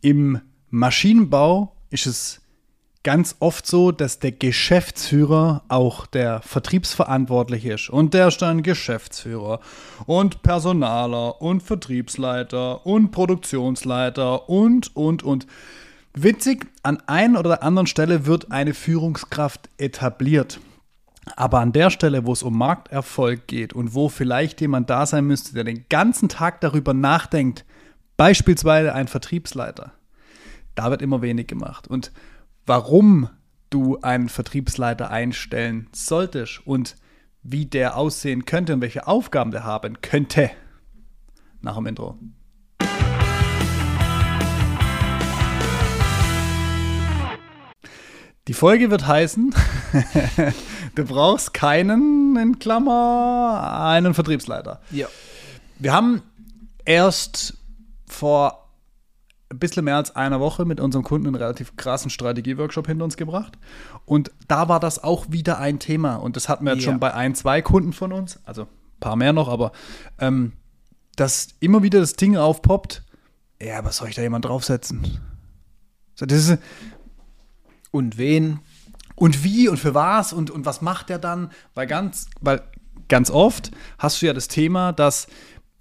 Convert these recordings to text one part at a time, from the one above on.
Im Maschinenbau ist es ganz oft so, dass der Geschäftsführer auch der Vertriebsverantwortliche ist. Und der ist dann Geschäftsführer und Personaler und Vertriebsleiter und Produktionsleiter und, und, und. Witzig, an einer oder anderen Stelle wird eine Führungskraft etabliert. Aber an der Stelle, wo es um Markterfolg geht und wo vielleicht jemand da sein müsste, der den ganzen Tag darüber nachdenkt, beispielsweise ein Vertriebsleiter, da wird immer wenig gemacht. Und warum du einen Vertriebsleiter einstellen solltest und wie der aussehen könnte und welche Aufgaben der haben könnte. Nach dem Intro. Die Folge wird heißen, du brauchst keinen, in Klammer, einen Vertriebsleiter. Ja. Wir haben erst vor ein bisschen mehr als einer Woche mit unserem Kunden einen relativ krassen Strategieworkshop hinter uns gebracht. Und da war das auch wieder ein Thema. Und das hatten wir jetzt Ja. schon bei ein, zwei Kunden von uns, also ein paar mehr noch, aber ähm, dass immer wieder das Ding aufpoppt, ja, aber soll ich da jemand draufsetzen? So, das ist, Und wen? und wie und für was und, und was macht der dann? Weil ganz, weil ganz oft hast du ja das Thema, dass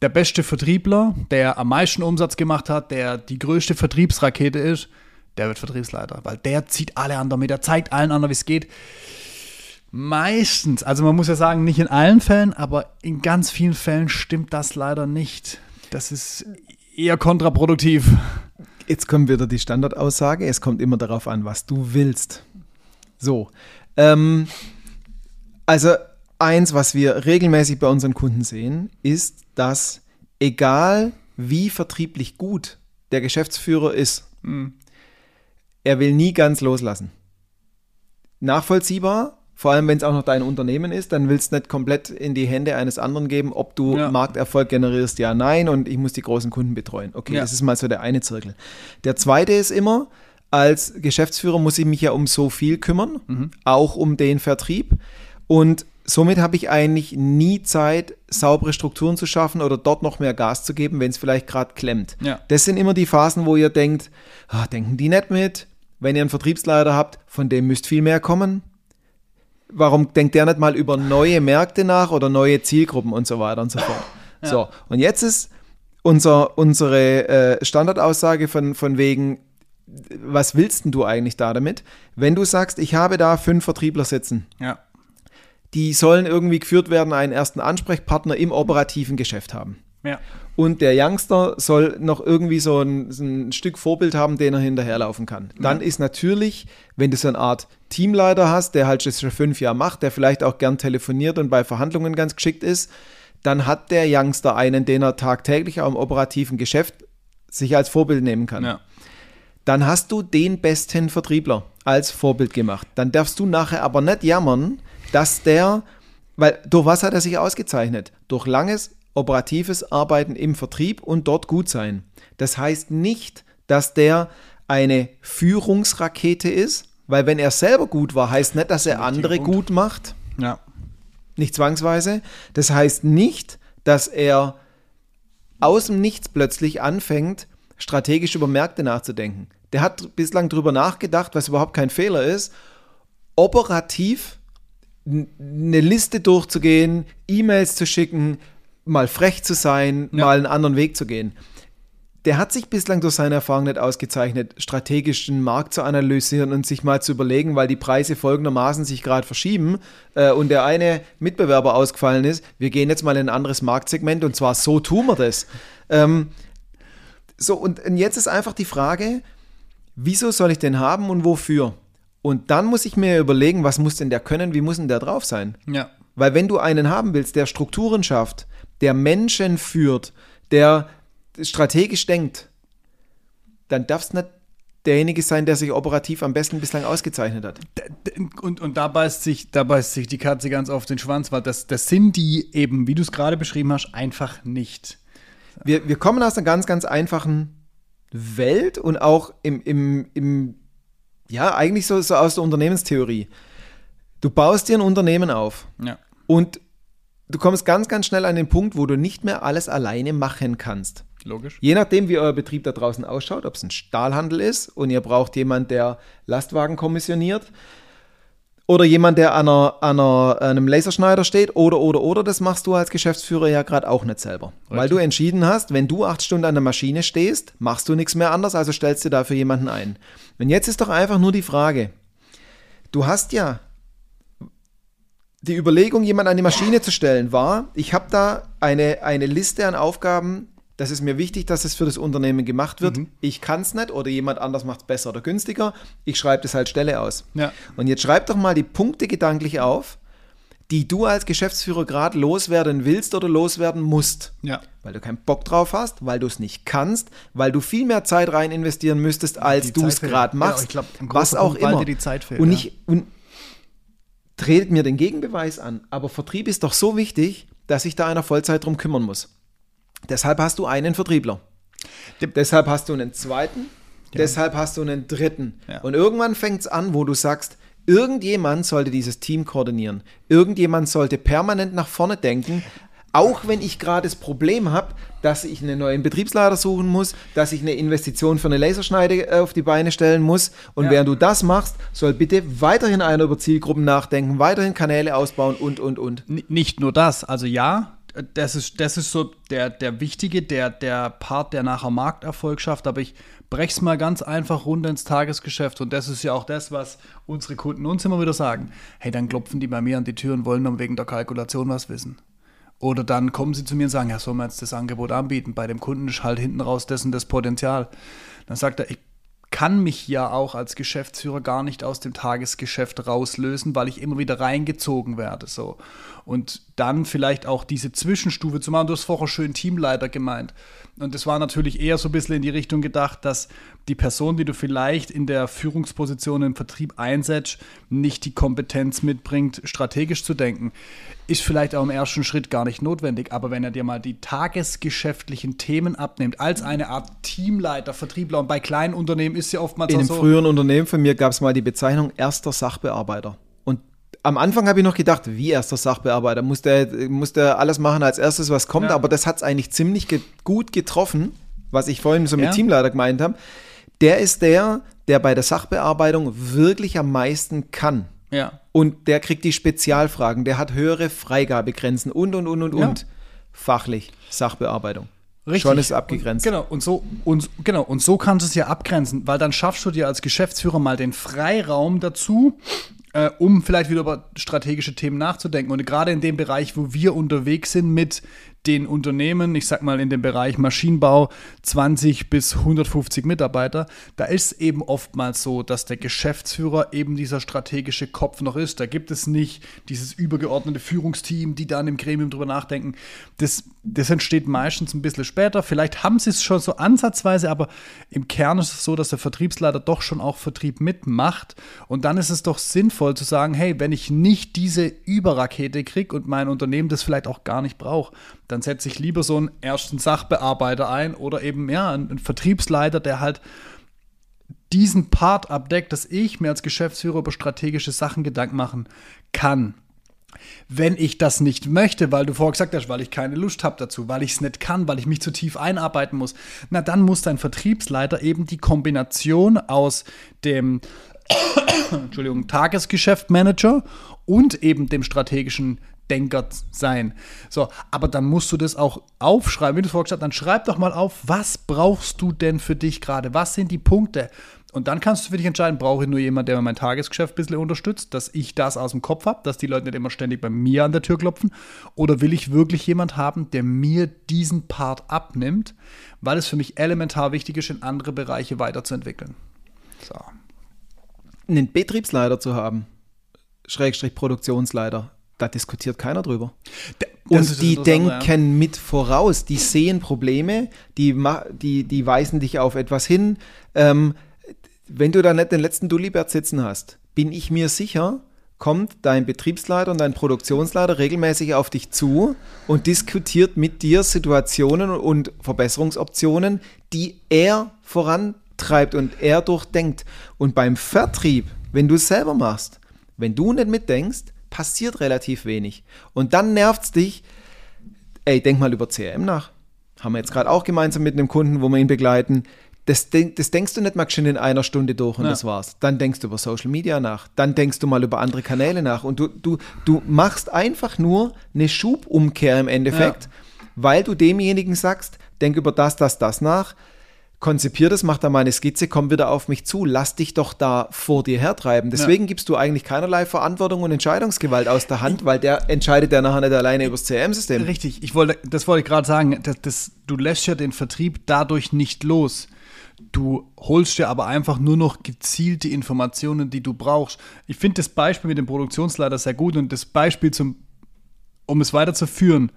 der beste Vertriebler, der am meisten Umsatz gemacht hat, der die größte Vertriebsrakete ist, der wird Vertriebsleiter, weil der zieht alle anderen mit, der zeigt allen anderen, wie es geht. Meistens, also man muss ja sagen, nicht in allen Fällen, aber in ganz vielen Fällen stimmt das leider nicht. Das ist eher kontraproduktiv. Jetzt kommt wieder die Standardaussage. Es kommt immer darauf an, was du willst. So. Ähm, also eins, was wir regelmäßig bei unseren Kunden sehen, ist, dass egal wie vertrieblich gut der Geschäftsführer ist, er will nie ganz loslassen. Nachvollziehbar, vor allem wenn es auch noch dein Unternehmen ist, dann willst du nicht komplett in die Hände eines anderen geben, ob du Ja. Markterfolg generierst, ja, nein, und ich muss die großen Kunden betreuen. Okay, Ja. das ist mal so der eine Zirkel. Der zweite ist immer, als Geschäftsführer muss ich mich ja um so viel kümmern, auch um den Vertrieb. Und somit habe ich eigentlich nie Zeit, saubere Strukturen zu schaffen oder dort noch mehr Gas zu geben, wenn es vielleicht gerade klemmt. Ja. Das sind immer die Phasen, wo ihr denkt, ah, denken die nicht mit? Wenn ihr einen Vertriebsleiter habt, von dem müsst viel mehr kommen. Warum denkt der nicht mal über neue Märkte nach oder neue Zielgruppen und so weiter und so fort? So, und jetzt ist unser, unsere äh, Standardaussage von, von wegen, was willst denn du eigentlich da damit? Wenn du sagst, ich habe da fünf Vertriebler sitzen, Ja. Die sollen irgendwie geführt werden, einen ersten Ansprechpartner im operativen Geschäft haben. Ja. Und der Youngster soll noch irgendwie so ein, so ein Stück Vorbild haben, den er hinterherlaufen kann. Dann ist natürlich, wenn du so eine Art Teamleiter hast, der halt das schon fünf Jahre macht, der vielleicht auch gern telefoniert und bei Verhandlungen ganz geschickt ist, dann hat der Youngster einen, den er tagtäglich auch im operativen Geschäft sich als Vorbild nehmen kann Ja. dann hast du den besten Vertriebler als Vorbild gemacht. Dann darfst du nachher aber nicht jammern, dass der, weil durch was hat er sich ausgezeichnet? Durch langes operatives Arbeiten im Vertrieb und dort gut sein. Das heißt nicht, dass der eine Führungsrakete ist, weil wenn er selber gut war, heißt nicht, dass er andere gut macht Ja. nicht zwangsweise. Das heißt nicht, dass er aus dem Nichts plötzlich anfängt, strategisch über Märkte nachzudenken. Der hat bislang drüber nachgedacht, was überhaupt kein Fehler ist, operativ eine Liste durchzugehen, E-Mails zu schicken, mal frech zu sein, Ja. mal einen anderen Weg zu gehen. Der hat sich bislang durch seine Erfahrung nicht ausgezeichnet, strategischen Markt zu analysieren und sich mal zu überlegen, weil die Preise folgendermaßen sich gerade verschieben äh, und der eine Mitbewerber ausgefallen ist, wir gehen jetzt mal in ein anderes Marktsegment und zwar so tun wir das. Ähm, so, und, und jetzt ist einfach die Frage, wieso soll ich den haben und wofür? Und dann muss ich mir überlegen, was muss denn der können, wie muss denn der drauf sein? Ja. Weil wenn du einen haben willst, der Strukturen schafft, der Menschen führt, der strategisch denkt, dann darfst nicht derjenige sein, der sich operativ am besten bislang ausgezeichnet hat. Und, und da, beißt sich, da beißt sich die Katze ganz auf den Schwanz, weil das, das sind die eben, wie du es gerade beschrieben hast, einfach nicht. Wir, wir kommen aus einer ganz, ganz einfachen Welt und auch im, im, im ja, eigentlich so, so aus der Unternehmenstheorie. Du baust dir ein Unternehmen auf Ja. und du kommst ganz, ganz schnell an den Punkt, wo du nicht mehr alles alleine machen kannst. Logisch. Je nachdem, wie euer Betrieb da draußen ausschaut, ob es ein Stahlhandel ist und ihr braucht jemand, der Lastwagen kommissioniert oder jemand, der an, einer, an, einer, einem Laserschneider steht oder, oder, oder, das machst du als Geschäftsführer ja gerade auch nicht selber. Richtig. Weil du entschieden hast, wenn du acht Stunden an der Maschine stehst, machst du nichts mehr anders, also stellst du dafür jemanden ein. Und jetzt ist doch einfach nur die Frage, du hast ja die Überlegung, jemanden an die Maschine zu stellen, war, ich habe da eine, eine Liste an Aufgaben, das ist mir wichtig, dass es für das Unternehmen gemacht wird. Mhm. Ich kann es nicht oder jemand anders macht es besser oder günstiger. Ich schreibe das halt Stelle aus. Ja. Und jetzt schreib doch mal die Punkte gedanklich auf, die du als Geschäftsführer gerade loswerden willst oder loswerden musst. Ja. Weil du keinen Bock drauf hast, weil du es nicht kannst, weil du viel mehr Zeit rein investieren müsstest, als du es gerade machst. Ja, glaub, was auch Punkt, immer. Die Zeit fehlt, und, ich, und tretet mir den Gegenbeweis an. Aber Vertrieb ist doch so wichtig, dass sich da einer Vollzeit drum kümmern muss. Deshalb hast du einen Vertriebler. Deshalb hast du einen zweiten. Ja. Deshalb hast du einen dritten. Ja. Und irgendwann fängt es an, wo du sagst, irgendjemand sollte dieses Team koordinieren. Irgendjemand sollte permanent nach vorne denken. Auch wenn ich gerade das Problem habe, dass ich einen neuen Betriebsleiter suchen muss, dass ich eine Investition für eine Laserschneide äh, auf die Beine stellen muss. Und ja. während du das machst, soll bitte weiterhin einer über Zielgruppen nachdenken, weiterhin Kanäle ausbauen und, und, und. Nicht nur das. Also ja, das ist, das ist so der, der wichtige, der, der Part, der nachher Markterfolg schafft. Aber ich breche es mal ganz einfach runter ins Tagesgeschäft. Und das ist ja auch das, was unsere Kunden uns immer wieder sagen. Hey, dann klopfen die bei mir an die Tür und wollen dann wegen der Kalkulation was wissen. Oder dann kommen sie zu mir und sagen, ja, soll man jetzt das Angebot anbieten? Bei dem Kunden ist halt hinten raus dessen das Potenzial. Dann sagt er, ich kann mich ja auch als Geschäftsführer gar nicht aus dem Tagesgeschäft rauslösen, weil ich immer wieder reingezogen werde. So. Und dann vielleicht auch diese Zwischenstufe zu machen. Du hast vorher schön Teamleiter gemeint. Und das war natürlich eher so ein bisschen in die Richtung gedacht, dass die Person, die du vielleicht in der Führungsposition im Vertrieb einsetzt, nicht die Kompetenz mitbringt, strategisch zu denken. Ist vielleicht auch im ersten Schritt gar nicht notwendig, aber wenn er dir mal die tagesgeschäftlichen Themen abnimmt, als eine Art Teamleiter, Vertriebler, und bei kleinen Unternehmen ist ja oftmals in auch so. In einem früheren Unternehmen von mir gab es mal die Bezeichnung erster Sachbearbeiter am Anfang habe ich noch gedacht, wie erster Sachbearbeiter, muss der, muss der alles machen als erstes, was kommt, ja. aber das hat es eigentlich ziemlich ge gut getroffen, was ich vorhin so mit ja. Teamleiter gemeint habe. Der ist der, der bei der Sachbearbeitung wirklich am meisten kann. Ja. Und der kriegt die Spezialfragen, der hat höhere Freigabegrenzen und, und, und, und, ja. und. Fachlich, Sachbearbeitung. Richtig. Schon ist abgegrenzt. Und, genau, und so, und, genau, und so kannst du es ja abgrenzen, weil dann schaffst du dir als Geschäftsführer mal den Freiraum dazu, äh, um vielleicht wieder über strategische Themen nachzudenken. Und gerade in dem Bereich, wo wir unterwegs sind mit den Unternehmen, ich sag mal in dem Bereich Maschinenbau 20 bis 150 Mitarbeiter, da ist eben oftmals so, dass der Geschäftsführer eben dieser strategische Kopf noch ist. Da gibt es nicht dieses übergeordnete Führungsteam, die dann im Gremium drüber nachdenken. Das, das entsteht meistens ein bisschen später. Vielleicht haben sie es schon so ansatzweise, aber im Kern ist es so, dass der Vertriebsleiter doch schon auch Vertrieb mitmacht. Und dann ist es doch sinnvoll zu sagen, hey, wenn ich nicht diese Überrakete kriege und mein Unternehmen das vielleicht auch gar nicht braucht, dann setze ich lieber so einen ersten Sachbearbeiter ein oder eben ja, einen, Vertriebsleiter, der halt diesen Part abdeckt, dass ich mir als Geschäftsführer über strategische Sachen Gedanken machen kann. Wenn ich das nicht möchte, weil du vorher gesagt hast, weil ich keine Lust habe dazu, weil ich es nicht kann, weil ich mich zu tief einarbeiten muss, na dann muss dein Vertriebsleiter eben die Kombination aus dem Entschuldigung, Tagesgeschäftmanager und eben dem strategischen Denker sein. So, aber dann musst du das auch aufschreiben. Wie du vorher gesagt hast, dann schreib doch mal auf, was brauchst du denn für dich gerade? Was sind die Punkte? Und dann kannst du für dich entscheiden, brauche ich nur jemanden, der mein Tagesgeschäft ein bisschen unterstützt, dass ich das aus dem Kopf habe, dass die Leute nicht immer ständig bei mir an der Tür klopfen? Oder will ich wirklich jemanden haben, der mir diesen Part abnimmt, weil es für mich elementar wichtig ist, in andere Bereiche weiterzuentwickeln? So. Einen Betriebsleiter zu haben, Schrägstrich Produktionsleiter, da diskutiert keiner drüber. Und die denken ja. mit voraus, die sehen Probleme, die, die, die weisen dich auf etwas hin. Ähm, wenn du da nicht den letzten Dullibert sitzen hast, bin ich mir sicher, kommt dein Betriebsleiter und dein Produktionsleiter regelmäßig auf dich zu und diskutiert mit dir Situationen und Verbesserungsoptionen, die er vorantreibt und er durchdenkt. Und beim Vertrieb, wenn du es selber machst, wenn du nicht mitdenkst, passiert relativ wenig. Und dann nervt es dich, ey, denk mal über CRM nach. haben wir jetzt gerade auch gemeinsam mit einem Kunden, wo wir ihn begleiten. Das, denk, das denkst du nicht mal schon in einer Stunde durch und Ja. das war's. Dann denkst du über Social Media nach. Dann denkst du mal über andere Kanäle nach. Und du, du, du machst einfach nur eine Schubumkehr im Endeffekt, weil du demjenigen sagst, denk über das, das, das nach. Konzipier das, mach da mal eine Skizze, komm wieder auf mich zu, lass dich doch da vor dir hertreiben. Deswegen gibst du eigentlich keinerlei Verantwortung und Entscheidungsgewalt aus der Hand, weil der entscheidet ja nachher nicht alleine über das CRM-System. Richtig, ich wollte, das wollte ich gerade sagen. Das, das, du lässt ja den Vertrieb dadurch nicht los. Du holst dir aber einfach nur noch gezielte Informationen, die du brauchst. Ich finde das Beispiel mit dem Produktionsleiter sehr gut und das Beispiel zum, um es weiterzuführen,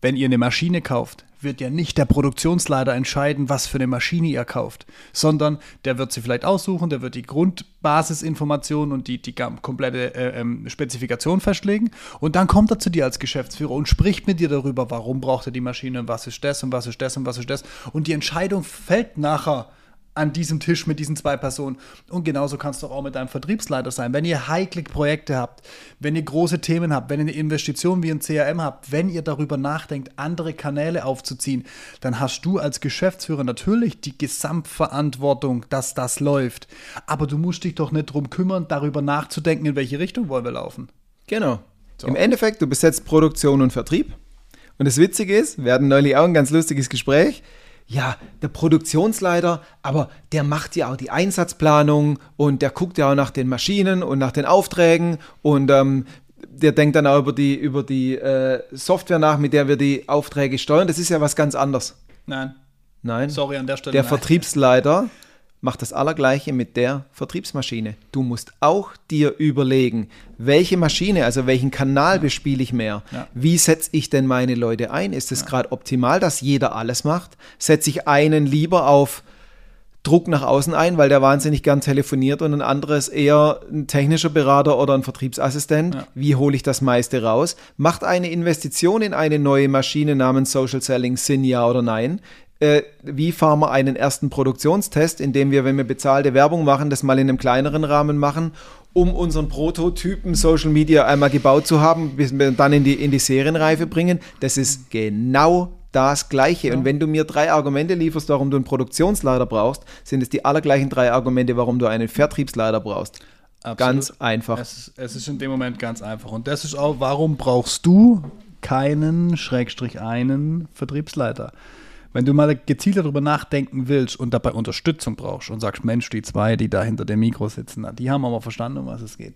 wenn ihr eine Maschine kauft, wird ja nicht der Produktionsleiter entscheiden, was für eine Maschine ihr kauft, sondern der wird sie vielleicht aussuchen, der wird die Grundbasisinformationen und die, die komplette äh, ähm, Spezifikation festlegen und dann kommt er zu dir als Geschäftsführer und spricht mit dir darüber, warum braucht er die Maschine und was ist das und was ist das und was ist das. Und die Entscheidung fällt nachher an diesem Tisch mit diesen zwei Personen. Und genauso kannst du auch mit deinem Vertriebsleiter sein. Wenn ihr heikle Projekte habt, wenn ihr große Themen habt, wenn ihr eine Investition wie ein CRM habt, wenn ihr darüber nachdenkt, andere Kanäle aufzuziehen, dann hast du als Geschäftsführer natürlich die Gesamtverantwortung, dass das läuft. Aber du musst dich doch nicht drum kümmern, darüber nachzudenken, in welche Richtung wollen wir laufen. Genau. Im Endeffekt, du besetzt Produktion und Vertrieb. Und das Witzige ist, wir hatten neulich auch ein ganz lustiges Gespräch. Ja, der Produktionsleiter, aber der macht ja auch die Einsatzplanung und der guckt ja auch nach den Maschinen und nach den Aufträgen und ähm, der denkt dann auch über die, über die äh, Software nach, mit der wir die Aufträge steuern. Das ist ja was ganz anderes. Nein, Nein. sorry an der Stelle. Der nein. Vertriebsleiter macht das Allergleiche mit der Vertriebsmaschine. Du musst auch dir überlegen, welche Maschine, also welchen Kanal bespiele ich mehr? Ja. Wie setze ich denn meine Leute ein? Ist es gerade optimal, dass jeder alles macht? Setze ich einen lieber auf Druck nach außen ein, weil der wahnsinnig gern telefoniert und ein anderes eher ein technischer Berater oder ein Vertriebsassistent. Ja. Wie hole ich das meiste raus? Macht eine Investition in eine neue Maschine namens Social Selling Sinn, ja oder nein? Äh, wie fahren wir einen ersten Produktionstest, indem wir, wenn wir bezahlte Werbung machen, das mal in einem kleineren Rahmen machen, um unseren Prototypen Social Media einmal gebaut zu haben, bis wir dann in die, in die Serienreife bringen? Das ist genau das Gleiche. Und wenn du mir drei Argumente lieferst, warum du einen Produktionsleiter brauchst, sind es die allergleichen drei Argumente, warum du einen Vertriebsleiter brauchst. Absolut. Ganz einfach. Es ist, es ist in dem Moment ganz einfach. Und das ist auch, warum brauchst du keinen, Schrägstrich einen Vertriebsleiter? Wenn du mal gezielter darüber nachdenken willst und dabei Unterstützung brauchst und sagst, Mensch, die zwei, die da hinter dem Mikro sitzen, die haben aber verstanden, um was es geht.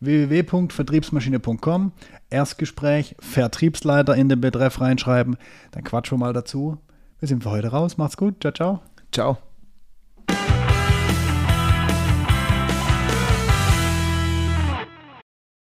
www.vertriebsmaschine.com, Erstgespräch, Vertriebsleiter in den Betreff reinschreiben, dann quatschen wir mal dazu. Wir sind für heute raus. Macht's gut. Ciao, ciao. Ciao.